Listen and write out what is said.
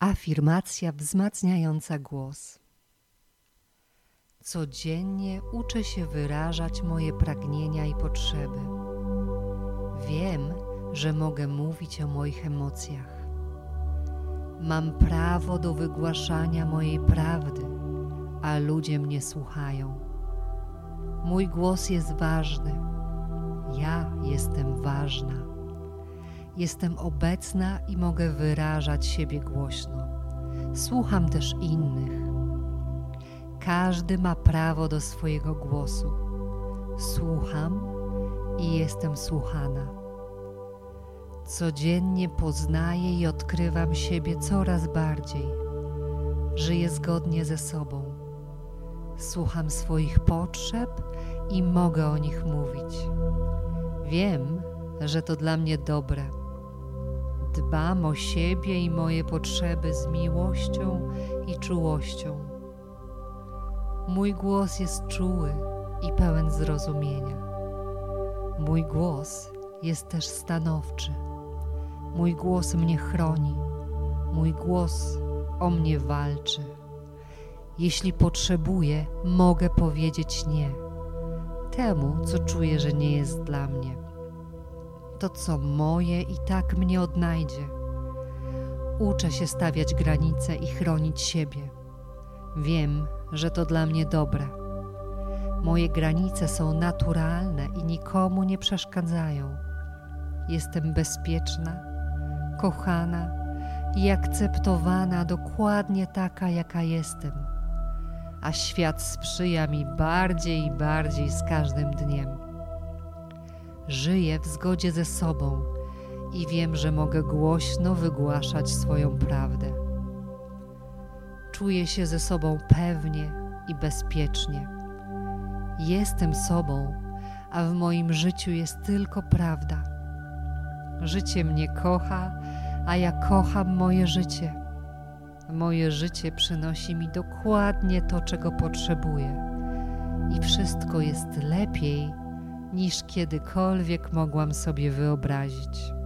Afirmacja wzmacniająca głos. Codziennie uczę się wyrażać moje pragnienia i potrzeby. Wiem, że mogę mówić o moich emocjach. Mam prawo do wygłaszania mojej prawdy, a ludzie mnie słuchają. Mój głos jest ważny. Ja jestem ważna. Jestem obecna i mogę wyrażać siebie głośno. Słucham też innych. Każdy ma prawo do swojego głosu. Słucham i jestem słuchana. Codziennie poznaję i odkrywam siebie coraz bardziej. Żyję zgodnie ze sobą. Słucham swoich potrzeb i mogę o nich mówić. Wiem, że to dla mnie dobre Dbam o siebie i moje potrzeby z miłością i czułością. Mój głos jest czuły i pełen zrozumienia. Mój głos jest też stanowczy. Mój głos mnie chroni. Mój głos o mnie walczy. Jeśli potrzebuję, mogę powiedzieć nie temu, co czuję, że nie jest dla mnie to, co moje, i tak mnie odnajdzie. Uczę się stawiać granice i chronić siebie. Wiem, że to dla mnie dobre. Moje granice są naturalne i nikomu nie przeszkadzają. Jestem bezpieczna, kochana i akceptowana dokładnie taka, jaka jestem, a świat sprzyja mi bardziej i bardziej z każdym dniem. Żyję w zgodzie ze sobą i wiem, że mogę głośno wygłaszać swoją prawdę. Czuję się ze sobą pewnie i bezpiecznie. Jestem sobą, a w moim życiu jest tylko prawda. Życie mnie kocha, a ja kocham moje życie. Moje życie przynosi mi dokładnie to, czego potrzebuję, i wszystko jest lepiej niż kiedykolwiek mogłam sobie wyobrazić.